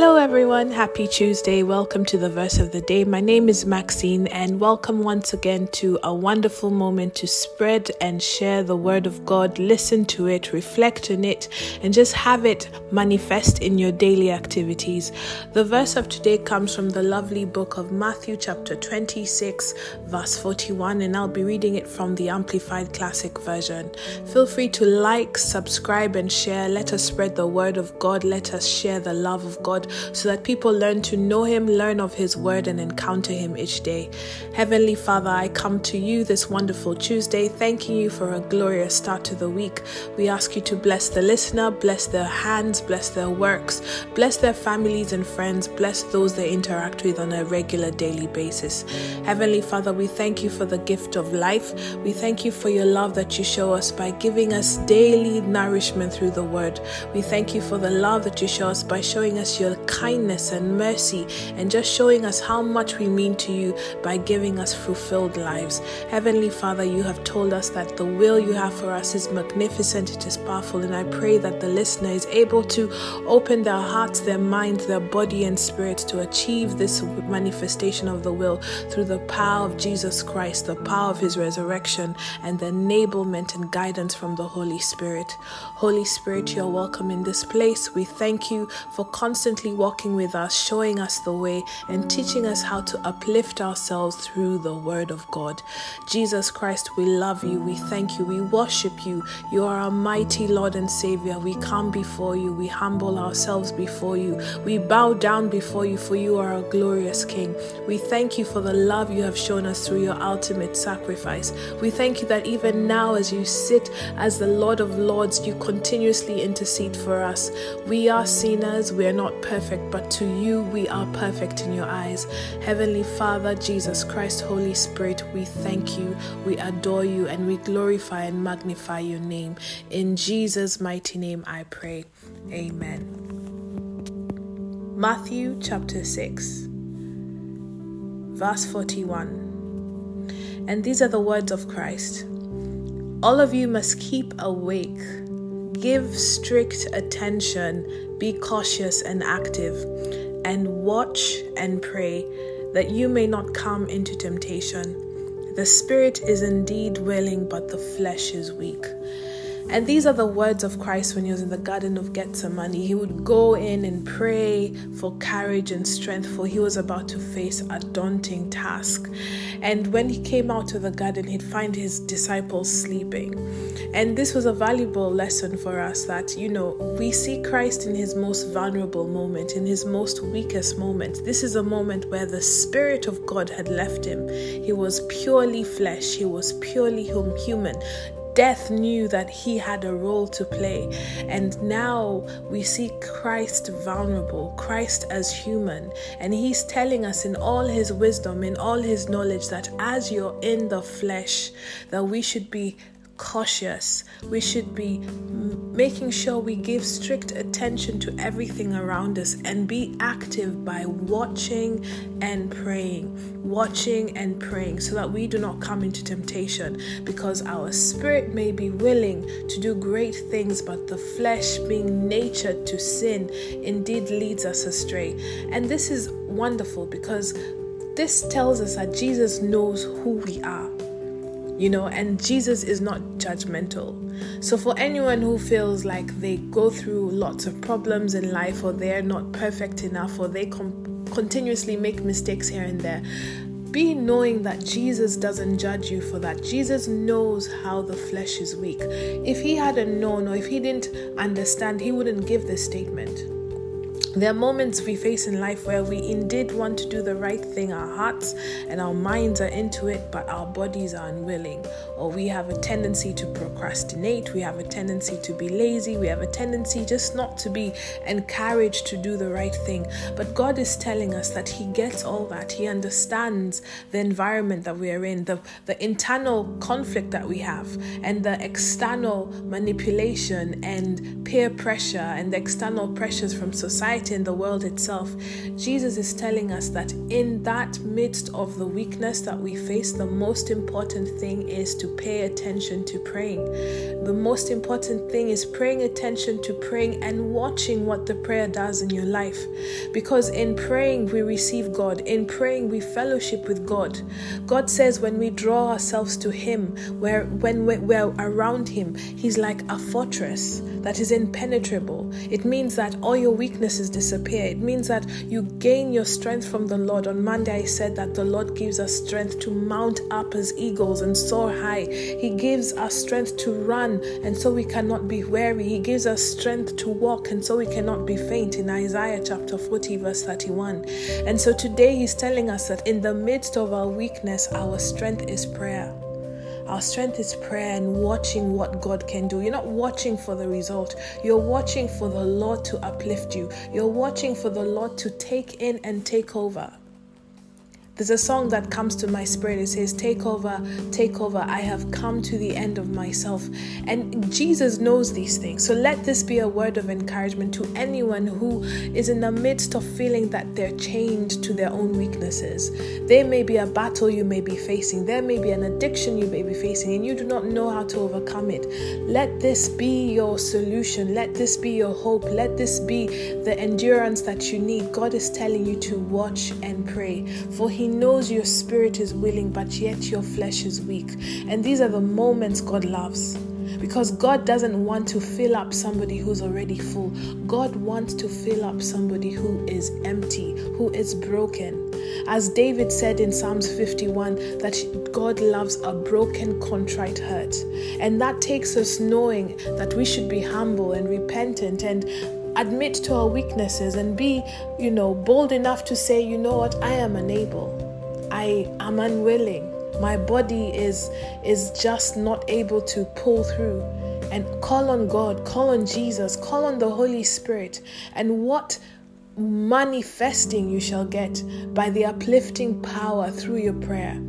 Hello, everyone. Happy Tuesday. Welcome to the verse of the day. My name is Maxine, and welcome once again to a wonderful moment to spread and share the word of God. Listen to it, reflect on it, and just have it manifest in your daily activities. The verse of today comes from the lovely book of Matthew, chapter 26, verse 41, and I'll be reading it from the Amplified Classic Version. Feel free to like, subscribe, and share. Let us spread the word of God. Let us share the love of God so that people learn to know Him, learn of His word, and encounter Him each day. Heavenly Father, I come to you this wonderful Tuesday, thanking you for a glorious start to the week. We ask you to bless the listener, bless their hands, bless their works, bless their families and friends, bless those they interact with on a regular daily basis. Heavenly Father, we thank you for the gift of life. We thank you for your love that you show us by giving us daily nourishment through the word. We thank you for the love that you show us by showing us your kindness and mercy and just showing us how much we mean to you by giving us fulfilled lives. Heavenly Father, you have told us that the will you have for us is magnificent, it is powerful, and I pray that the listener is able to open their hearts, their minds, their body, and spirit to achieve this manifestation of the will through the power of Jesus Christ, the power of his resurrection, and the enablement and guidance from the Holy Spirit. Holy Spirit, you're welcome in this place. We thank you for constantly walking with us, showing us the way, and teaching us how to uplift ourselves through the Word of God. Jesus Christ, we love you. We thank you. We worship you. You are our mighty Lord and Savior. We come before you. We humble ourselves before you. We bow down before you, for you are a glorious King. We thank you for the love you have shown us through your ultimate sacrifice. We thank you that even now, as you sit as the Lord of Lords, you continuously intercede for us. We are sinners. We are not perfect, but to you we are perfect in your eyes. Heavenly Father, Jesus Christ, Holy Spirit, we thank you, we adore you, and we glorify and magnify your name. In Jesus' mighty name I pray. Amen. Matthew chapter 6, verse 41. And these are the words of Christ All of you must keep awake, give strict attention be cautious and active, and watch and pray that you may not come into temptation. The spirit is indeed willing, but the flesh is weak. And these are the words of Christ when he was in the Garden of Gethsemane. He would go in and pray for courage and strength, for he was about to face a daunting task. And when he came out of the garden, he'd find his disciples sleeping. And this was a valuable lesson for us that, you know, we see Christ in his most vulnerable moment, in his most weakest moment. This is a moment where the Spirit of God had left him. He was purely flesh, he was purely human death knew that he had a role to play. And now we see Christ vulnerable, Christ as human. And he's telling us in all his wisdom, in all his knowledge, that as you're in the flesh, that we should be cautious. We should be making sure we give strict attention to everything around us and be active by watching and praying. Watching and praying so that we do not come into temptation because our spirit may be willing to do great things, but the flesh, being natured to sin, indeed leads us astray. And this is wonderful because this tells us that Jesus knows who we are you know, and Jesus is not judgmental. So, for anyone who feels like they go through lots of problems in life, or they're not perfect enough, or they com- continuously make mistakes here and there, be knowing that Jesus doesn't judge you for that. Jesus knows how the flesh is weak. If he hadn't known, or if he didn't understand, he wouldn't give this statement. There are moments we face in life where we indeed want to do the right thing, our hearts and our minds are into it, but our bodies are unwilling. Or we have a tendency to procrastinate, we have a tendency to be lazy, we have a tendency just not to be encouraged to do the right thing. But God is telling us that He gets all that, He understands the environment that we are in, the, the internal conflict that we have, and the external manipulation and peer pressure and the external pressures from society society and the world itself, Jesus is telling us that in that midst of the weakness that we face, the most important thing is to pay attention to praying. The most important thing is paying attention to praying and watching what the prayer does in your life. Because in praying, we receive God. In praying, we fellowship with God. God says when we draw ourselves to Him, where when we're around Him, He's like a fortress that is impenetrable. It means that all your weaknesses disappear. It means that you gain your strength from the Lord. On Monday, I said that the Lord gives us strength to mount up as eagles and soar high. He gives us strength to run, and so we cannot be weary. He gives us strength to walk, and so we cannot be faint in Isaiah chapter 40, verse 31. And so today, He's telling us that in the midst of our weakness, our strength is prayer. Our strength is prayer and watching what God can do. You're not watching for the result, you're watching for the Lord to uplift you. You're watching for the Lord to take in and take over. There's a song that comes to my spirit. It says, Take over, take over. I have come to the end of myself. And Jesus knows these things. So let this be a word of encouragement to anyone who is in the midst of feeling that they're chained to their own weaknesses. There may be a battle you may be facing, there may be an addiction you may be facing, and you do not know how to overcome it. Let this be your solution. Let this be your hope. Let this be the endurance that you need. God is telling you to watch and pray, for He knows your spirit is willing, but yet your flesh is weak. And these are the moments God loves. Because God doesn't want to fill up somebody who's already full. God wants to fill up somebody who is empty, who is broken. As David said in Psalms 51, that God loves a broken, contrite heart. And that takes us knowing that we should be humble and repentant and admit to our weaknesses and be, you know, bold enough to say, you know what, I am unable. I am unwilling. My body is is just not able to pull through. And call on God, call on Jesus, call on the Holy Spirit. And what manifesting you shall get by the uplifting power through your prayer.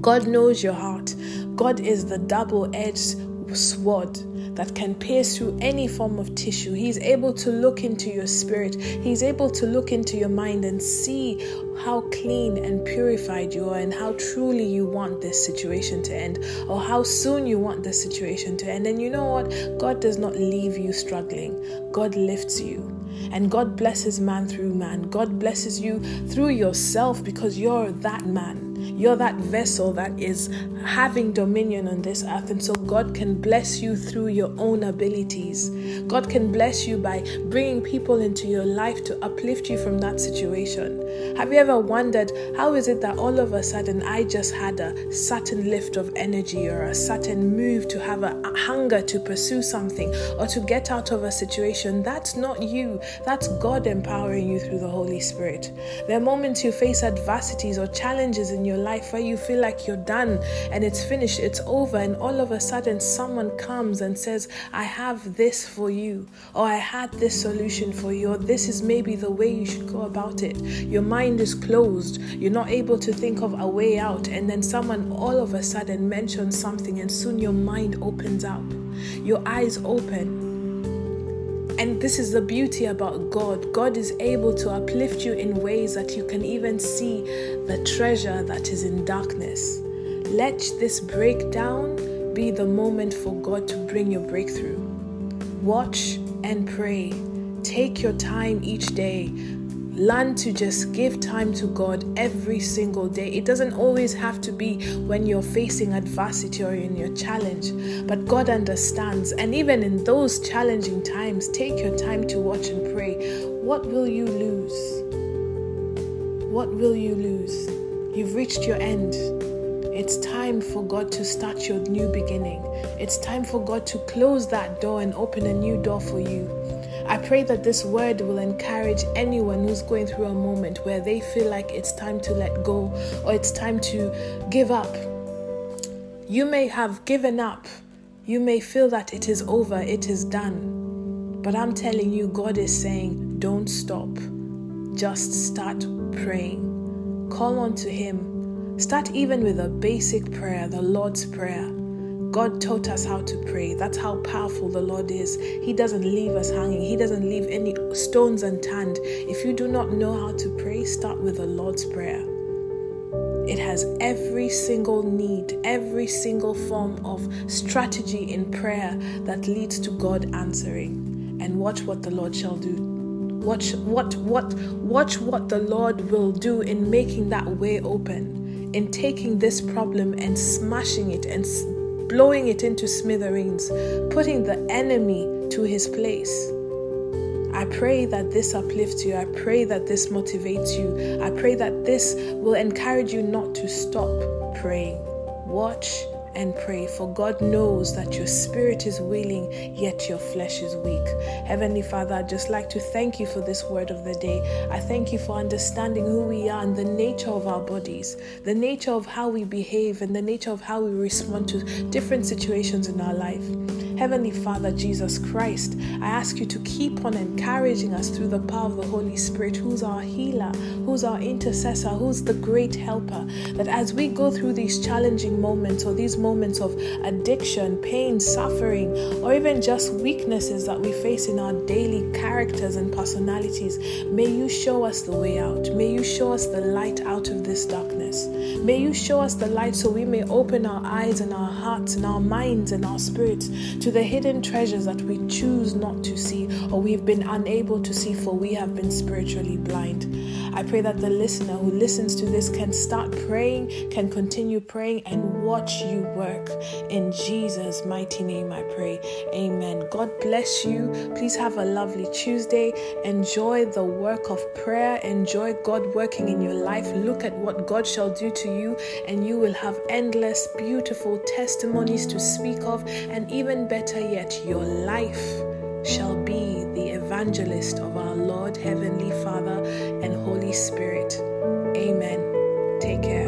God knows your heart. God is the double edged sword that can pierce through any form of tissue. He's able to look into your spirit, He's able to look into your mind and see how clean and purified you are and how truly you want this situation to end or how soon you want this situation to end. And you know what? God does not leave you struggling, God lifts you. And God blesses man through man. God blesses you through yourself because you're that man. You're that vessel that is having dominion on this earth. And so God can bless you through your own abilities. God can bless you by bringing people into your life to uplift you from that situation. Have you ever wondered how is it that all of a sudden I just had a certain lift of energy or a certain move to have a hunger to pursue something or to get out of a situation? That's not you. That's God empowering you through the Holy Spirit. There are moments you face adversities or challenges in your life where you feel like you're done and it's finished, it's over, and all of a sudden someone comes and says, I have this for you, or I had this solution for you, or this is maybe the way you should go about it. Your mind is closed, you're not able to think of a way out, and then someone all of a sudden mentions something, and soon your mind opens up, your eyes open and this is the beauty about God. God is able to uplift you in ways that you can even see the treasure that is in darkness. Let this breakdown be the moment for God to bring your breakthrough. Watch and pray. Take your time each day Learn to just give time to God every single day. It doesn't always have to be when you're facing adversity or in your challenge, but God understands. And even in those challenging times, take your time to watch and pray. What will you lose? What will you lose? You've reached your end. It's time for God to start your new beginning. It's time for God to close that door and open a new door for you. I pray that this word will encourage anyone who's going through a moment where they feel like it's time to let go or it's time to give up. You may have given up. You may feel that it is over, it is done. But I'm telling you, God is saying, don't stop. Just start praying. Call on to Him. Start even with a basic prayer, the Lord's Prayer. God taught us how to pray. That's how powerful the Lord is. He doesn't leave us hanging, He doesn't leave any stones unturned. If you do not know how to pray, start with the Lord's Prayer. It has every single need, every single form of strategy in prayer that leads to God answering. And watch what the Lord shall do. Watch what what watch what the Lord will do in making that way open, in taking this problem and smashing it and blowing it into smithereens, putting the enemy to his place. I pray that this uplifts you. I pray that this motivates you. I pray that this will encourage you not to stop praying. Watch and pray, for God knows that your spirit is willing, yet your flesh is weak. Heavenly Father, I'd just like to thank you for this word of the day. I thank you for understanding who we are and the nature of our bodies, the nature of how we behave, and the nature of how we respond to different situations in our life. Heavenly Father, Jesus Christ, I ask you to keep on encouraging us through the power of the Holy Spirit, who's our healer, who's our intercessor, who's the great helper, that as we go through these challenging moments or these moments of addiction, pain, suffering, or even just weaknesses that we face in our daily characters and personalities, may you show us the way out. May you show us the light out of this darkness. May you show us the light so we may open our eyes and our hearts and our minds and our spirits to the hidden treasures that we choose not to see or we've been unable to see, for we have been spiritually blind. I pray that the listener who listens to this can start praying, can continue praying, and watch you work. In Jesus' mighty name, I pray. Amen. God bless you. Please have a lovely Tuesday. Enjoy the work of prayer. Enjoy God working in your life. Look at what God shall do to you, and you will have endless, beautiful testimonies to speak of, and even better yet, your life shall be the evangelist of our Lord, Heavenly Father, and Holy Spirit. Amen. Take care.